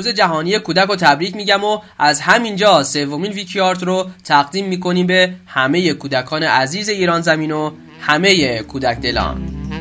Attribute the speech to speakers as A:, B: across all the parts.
A: روز جهانی کودک رو تبریک میگم و از همینجا سومین ویکیارت رو تقدیم می‌کنیم به همه کودکان عزیز ایران زمین و همه کودک دلان.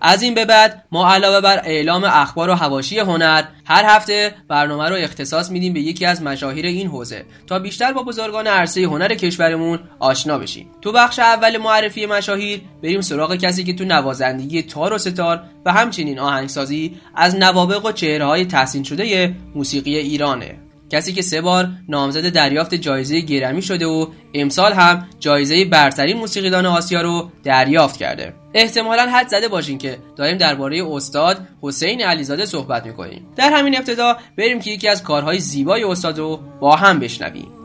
A: از این به بعد ما علاوه بر اعلام اخبار و هواشی هنر هر هفته برنامه رو اختصاص میدیم به یکی از مشاهیر این حوزه. تا بیشتر با بزرگان عرصه هنر کشورمون آشنا بشیم. تو بخش اول معرفی مشاهیر بریم سراغ کسی که تو نوازندگی تار و ستار و همچنین آهنگسازی از نوابق و چهره های تحسین شده موسیقی ایرانه. کسی که سه بار نامزد دریافت جایزه گرمی شده و امسال هم جایزه برترین موسیقیدان آسیا رو دریافت کرده. احتمالا حد زده باشین که داریم درباره استاد حسین علیزاده صحبت می‌کنیم. در همین ابتدا بریم که یکی از کارهای زیبای استاد رو با هم بشنویم.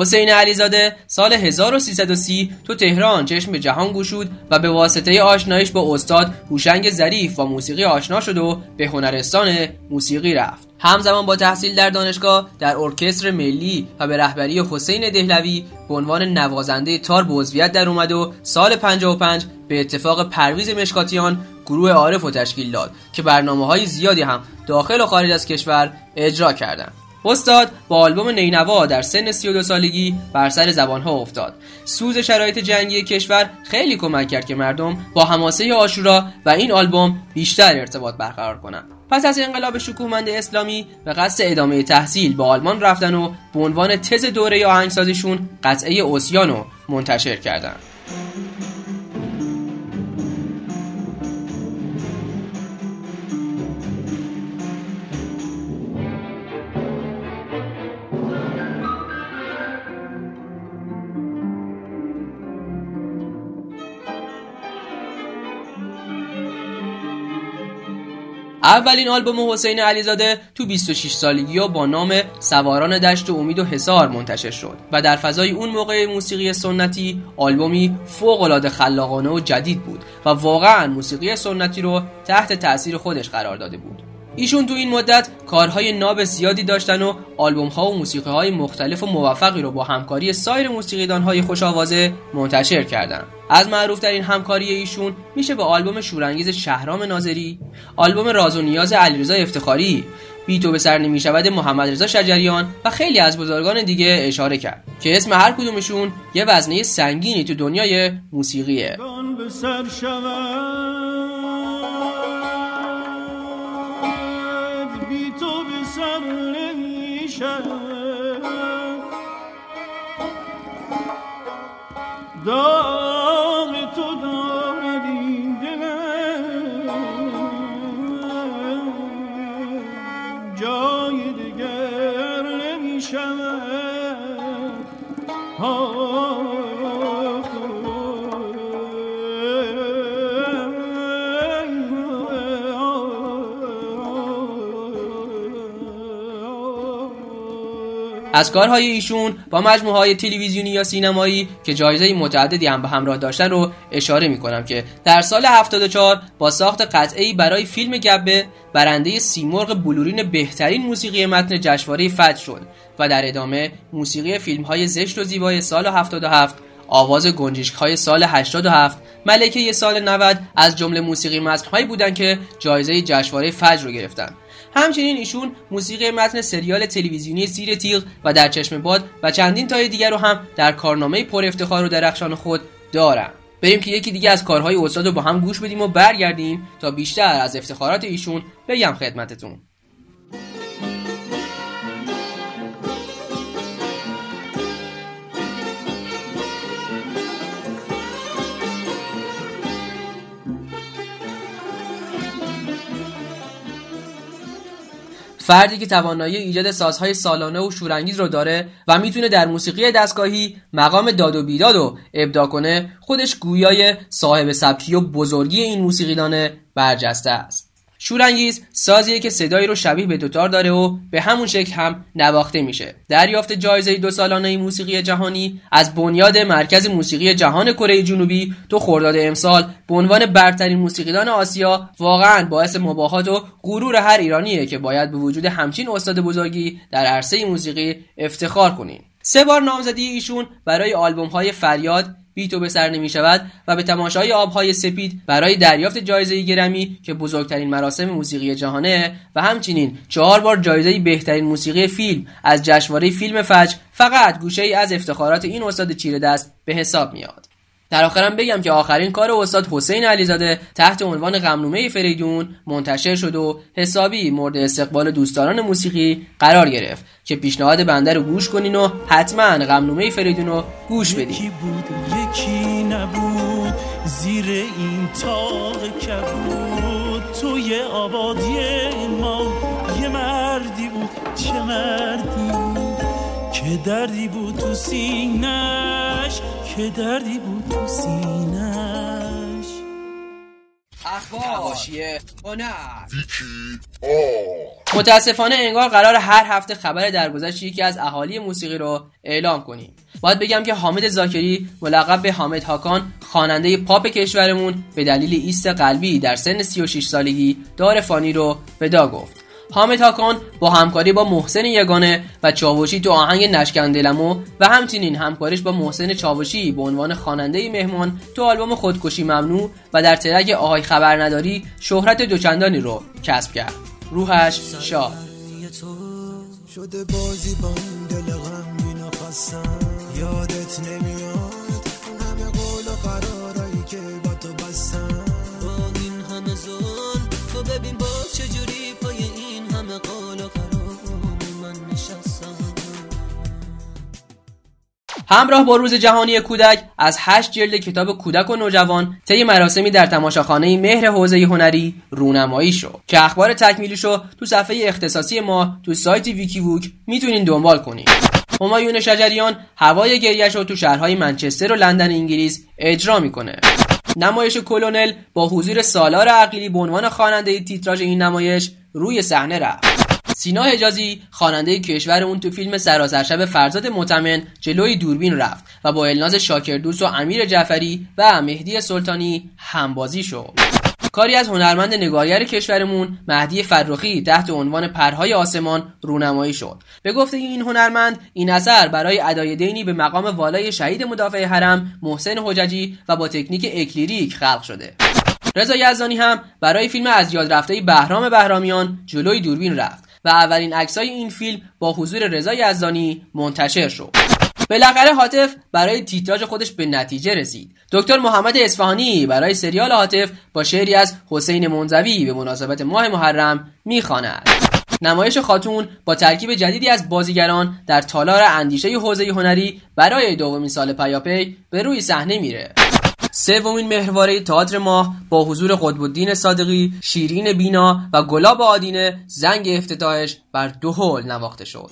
A: حسین علیزاده سال 1330 تو تهران چشم به جهان گشود و به واسطه آشنایش با استاد هوشنگ ظریف و موسیقی آشنا شد و به هنرستان موسیقی رفت همزمان با تحصیل در دانشگاه در ارکستر ملی و به رهبری حسین دهلوی به عنوان نوازنده تار به عضویت در اومد و سال 55 به اتفاق پرویز مشکاتیان گروه عارف و تشکیل داد که برنامه های زیادی هم داخل و خارج از کشور اجرا کردند. استاد با آلبوم نینوا در سن 32 سالگی بر سر زبانها افتاد. سوز شرایط جنگی کشور خیلی کمک کرد که مردم با حماسه آشورا و این آلبوم بیشتر ارتباط برقرار کنند. پس از انقلاب شکوهمند اسلامی به قصد ادامه تحصیل به آلمان رفتن و به عنوان تز دوره آهنگسازیشون قطعه اوسیانو منتشر کردند. اولین آلبوم حسین علیزاده تو 26 سالگی با نام سواران دشت و امید و حصار منتشر شد و در فضای اون موقع موسیقی سنتی آلبومی فوق العاده خلاقانه و جدید بود و واقعا موسیقی سنتی رو تحت تاثیر خودش قرار داده بود. ایشون تو این مدت کارهای ناب زیادی داشتن و آلبوم ها و موسیقی های مختلف و موفقی رو با همکاری سایر موسیقیدان های خوش آوازه منتشر کردن. از معروف در این همکاری ایشون میشه به آلبوم شورانگیز شهرام ناظری آلبوم راز و نیاز علیرضا افتخاری بیتو به سر نمی شود محمد رضا شجریان و خیلی از بزرگان دیگه اشاره کرد که اسم هر کدومشون یه وزنه سنگینی تو دنیای موسیقیه. داغ از کارهای ایشون با مجموعه های تلویزیونی یا سینمایی که جایزه متعددی هم به همراه داشتن رو اشاره می‌کنم که در سال 74 با ساخت قطعه برای فیلم گبه برنده سیمرغ بلورین بهترین موسیقی متن جشنواره فجر شد و در ادامه موسیقی فیلم های زشت و زیبای سال 77 آواز گنجشک های سال 87 ملکه سال 90 از جمله موسیقی متن هایی بودن که جایزه جشنواره فجر رو گرفتن. همچنین ایشون موسیقی متن سریال تلویزیونی زیر تیغ و در چشم باد و چندین تای دیگر رو هم در کارنامه پر افتخار و درخشان خود دارن. بریم که یکی دیگه از کارهای استاد رو با هم گوش بدیم و برگردیم تا بیشتر از افتخارات ایشون بگم خدمتتون. فردی که توانایی ایجاد سازهای سالانه و شورانگیز رو داره و می‌تونه در موسیقی دستگاهی مقام داد و بیداد و ابدا کنه خودش گویای صاحب سبکی و بزرگی این موسیقیدان برجسته است. شورانگیز سازیه که صدایی رو شبیه به دوتار داره و به همون شکل هم نواخته میشه. دریافت جایزه دو سالانه موسیقی جهانی از بنیاد مرکز موسیقی جهان کره جنوبی تو خرداد امسال به عنوان برترین موسیقیدان آسیا واقعا باعث مباهات و غرور هر ایرانیه که باید به وجود همچین استاد بزرگی در عرصه موسیقی افتخار کنیم. سه بار نامزدی ایشون برای آلبوم های فریاد بیتو به سر نمی شود و به تماشای آبهای سپید برای دریافت جایزه گرمی که بزرگترین مراسم موسیقی جهانه و همچنین چهار بار جایزه بهترین موسیقی فیلم از جشنواره فیلم فجر فقط گوشه ای از افتخارات این استاد چیره دست به حساب میاد. در آخرم بگم که آخرین کار استاد حسین علیزاده تحت عنوان غمنامه فریدون منتشر شد و حسابی مورد استقبال دوستداران موسیقی قرار گرفت که پیشنهاد بنده رو گوش کنین و حتما غمنامه فریدون رو گوش بدین. یکی بود یکی نبود زیر این تاق کبود. توی آبادی ما یه مردی بود چه مردی که دردی بود تو سینش که دردی بود تو سینش اخبار. متاسفانه انگار قرار هر هفته خبر درگذشت یکی از اهالی موسیقی رو اعلام کنیم. باید بگم که حامد زاکری ملقب به حامد هاکان خواننده پاپ کشورمون به دلیل ایست قلبی در سن 36 سالگی دار فانی رو ودا گفت. حامد هاکان با همکاری با محسن یگانه و چاوشی تو آهنگ نشکن دلمو و همچنین همکاریش با محسن چاوشی به عنوان خواننده مهمان تو آلبوم خودکشی ممنوع و در ترک آهای خبر نداری شهرت دوچندانی رو کسب کرد. روحش شاد. شده بازی با دل یادت نمیاد. همراه با روز جهانی کودک از هشت جلد کتاب کودک و نوجوان طی مراسمی در تماشاخانه مهر حوزه هنری رونمایی شد. که اخبار تکمیلیشو تو صفحه اختصاصی ما تو سایت ویکی ووک می‌تونین دنبال کنید همایون شجریان هوای گریش رو تو شهرهای منچستر و لندن انگلیس اجرا می‌کنه. نمایش کلونل با حضور سالار عقیلی به عنوان خواننده تیتراژ این نمایش روی صحنه رفت. سینا حجازی خواننده کشور اون تو فیلم سراسر شب فرزاد متمن جلوی دوربین رفت و با الناز شاکردوس و امیر جعفری و مهدی سلطانی همبازی شد. کاری از هنرمند نگارگر کشورمون مهدی فرخی تحت عنوان پرهای آسمان رونمایی شد. به گفته این هنرمند این اثر برای ادای دینی به مقام والای شهید مدافع حرم محسن حججی و با تکنیک اکلیریک خلق شده. رضا یزدانی هم برای فیلم از یاد رفته بهرام بهرامیان جلوی دوربین رفت. و اولین عکسای این فیلم با حضور رضا یزدانی منتشر شد. بالاخره حاطف برای تیتراژ خودش به نتیجه رسید. دکتر محمد اصفهانی برای سریال حاطف با شعری از حسین منزوی به مناسبت ماه محرم می‌خواند. نمایش خاتون با ترکیب جدیدی از بازیگران در تالار اندیشه حوزه هنری برای دومین سال پیاپی به روی صحنه میره. سومین مهرواره تئاتر ماه با حضور قطب الدین صادقی، شیرین بینا و گلاب آدینه زنگ افتتاحش بر دو هول نواخته شد.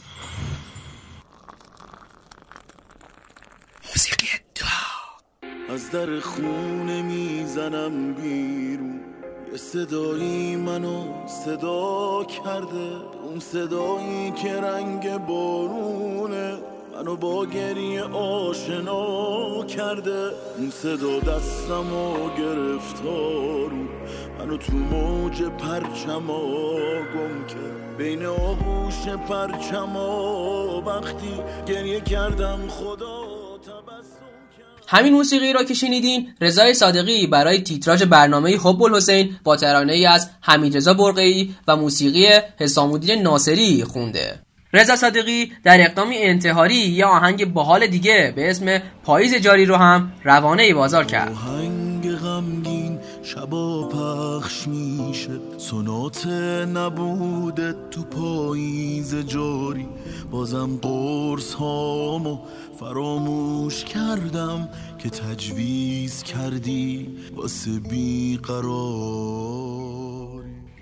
A: موسیقی دا از در خونه می‌زنم بیرون یه صدایی منو صدا کرده اون صدایی که رنگ بارونه منو با گریه آشنا کرده. اون صدا دستم و گرفتارو منو تو موج پرچما گم کرد. بین آغوش پرچما وقتی گریه کردم خدا همین موسیقی را که شنیدین رضای صادقی برای تیتراژ برنامه حب الحسین با ترانه ای از حمیدرضا برقی و موسیقی حسام الدین ناصری خونده. رضا صادقی در اقدامی انتحاری یا آهنگ باحال دیگه به اسم پاییز جاری رو هم روانه بازار کرد. آهنگ غمگین شبا پخش میشه. سنات نبوده تو پاییز جاری. بازم قرص هامو فراموش کردم که تجویز کردی واسه بیقرار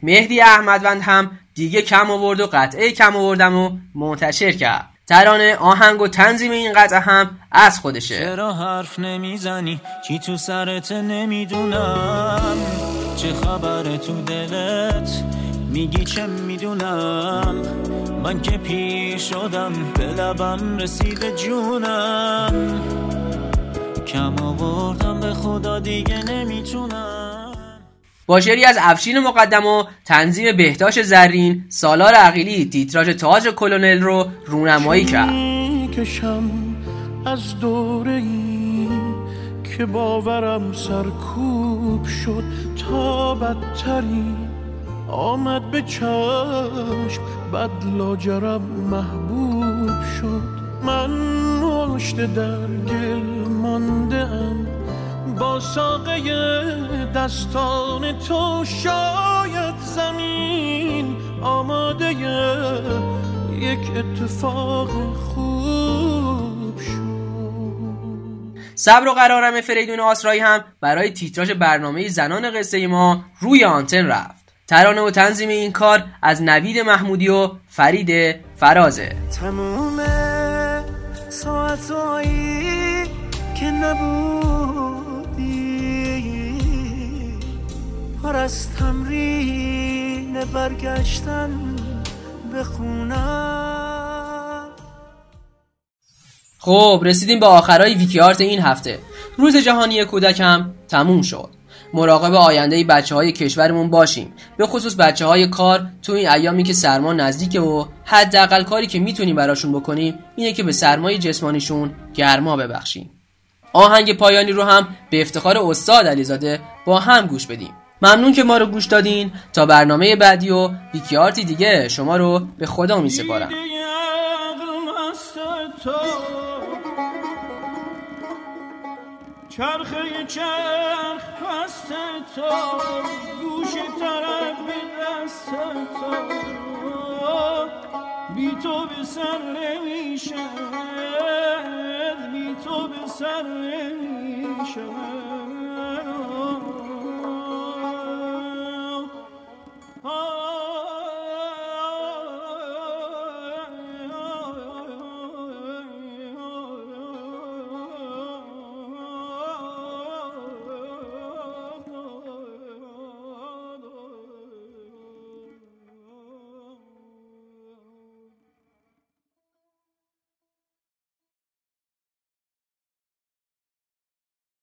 A: مهدی احمدوند هم دیگه کم آورد و قطعه کم آوردم و منتشر کرد. ترانه آهنگ و تنظیم این قطعه هم از خودشه.
B: چرا حرف نمی‌زنی؟ چی تو سرت نمی‌دونم؟ چه خبر تو دلت؟ میگی چه می‌دونم؟ من که پیر شدم به لبم رسید جونم. کم آوردم به خدا دیگه نمی‌تونم.
A: با شعری از افشین مقدم و تنظیم بهتاش زرین سالار عقیلی تیتراژ تاج کلونل رو رونمایی کرد.
C: کشم از دوره ای که باورم سرکوب شد تا بدتری. آمد به چشم بد لاجرم محبوب شد. من نوشت در گل مانده با ساقه دستان تو شاید زمین آماده یک اتفاق خوب شد.
A: صبر و قرارم فریدون آسرایی هم برای تیتراژ برنامه زنان قصه ما روی آنتن رفت. ترانه و تنظیم این کار از نوید محمودی و فرید فرازه.
B: تموم ساعتایی که نبودی پر از تمرین برگشتن به
A: خب رسیدیم به آخرای ویکیارت این هفته. روز جهانی کودک تموم شد. مراقب آینده بچه های کشورمون باشیم. به خصوص بچه های کار تو این ایامی که سرما نزدیکه و حداقل کاری که می‌تونیم براشون بکنیم اینه که به سرمای جسمانیشون گرما ببخشیم. آهنگ پایانی رو هم به افتخار استاد علیزاده با هم گوش بدیم. ممنون که ما رو گوش دادین. تا برنامه بعدی و ویکیارتی دیگه شما رو به خدا می سپارم
C: چرخه چرخ پست تو گوش به دست تو بی تو به سر نمیشه. بی تو به سر نمیشه.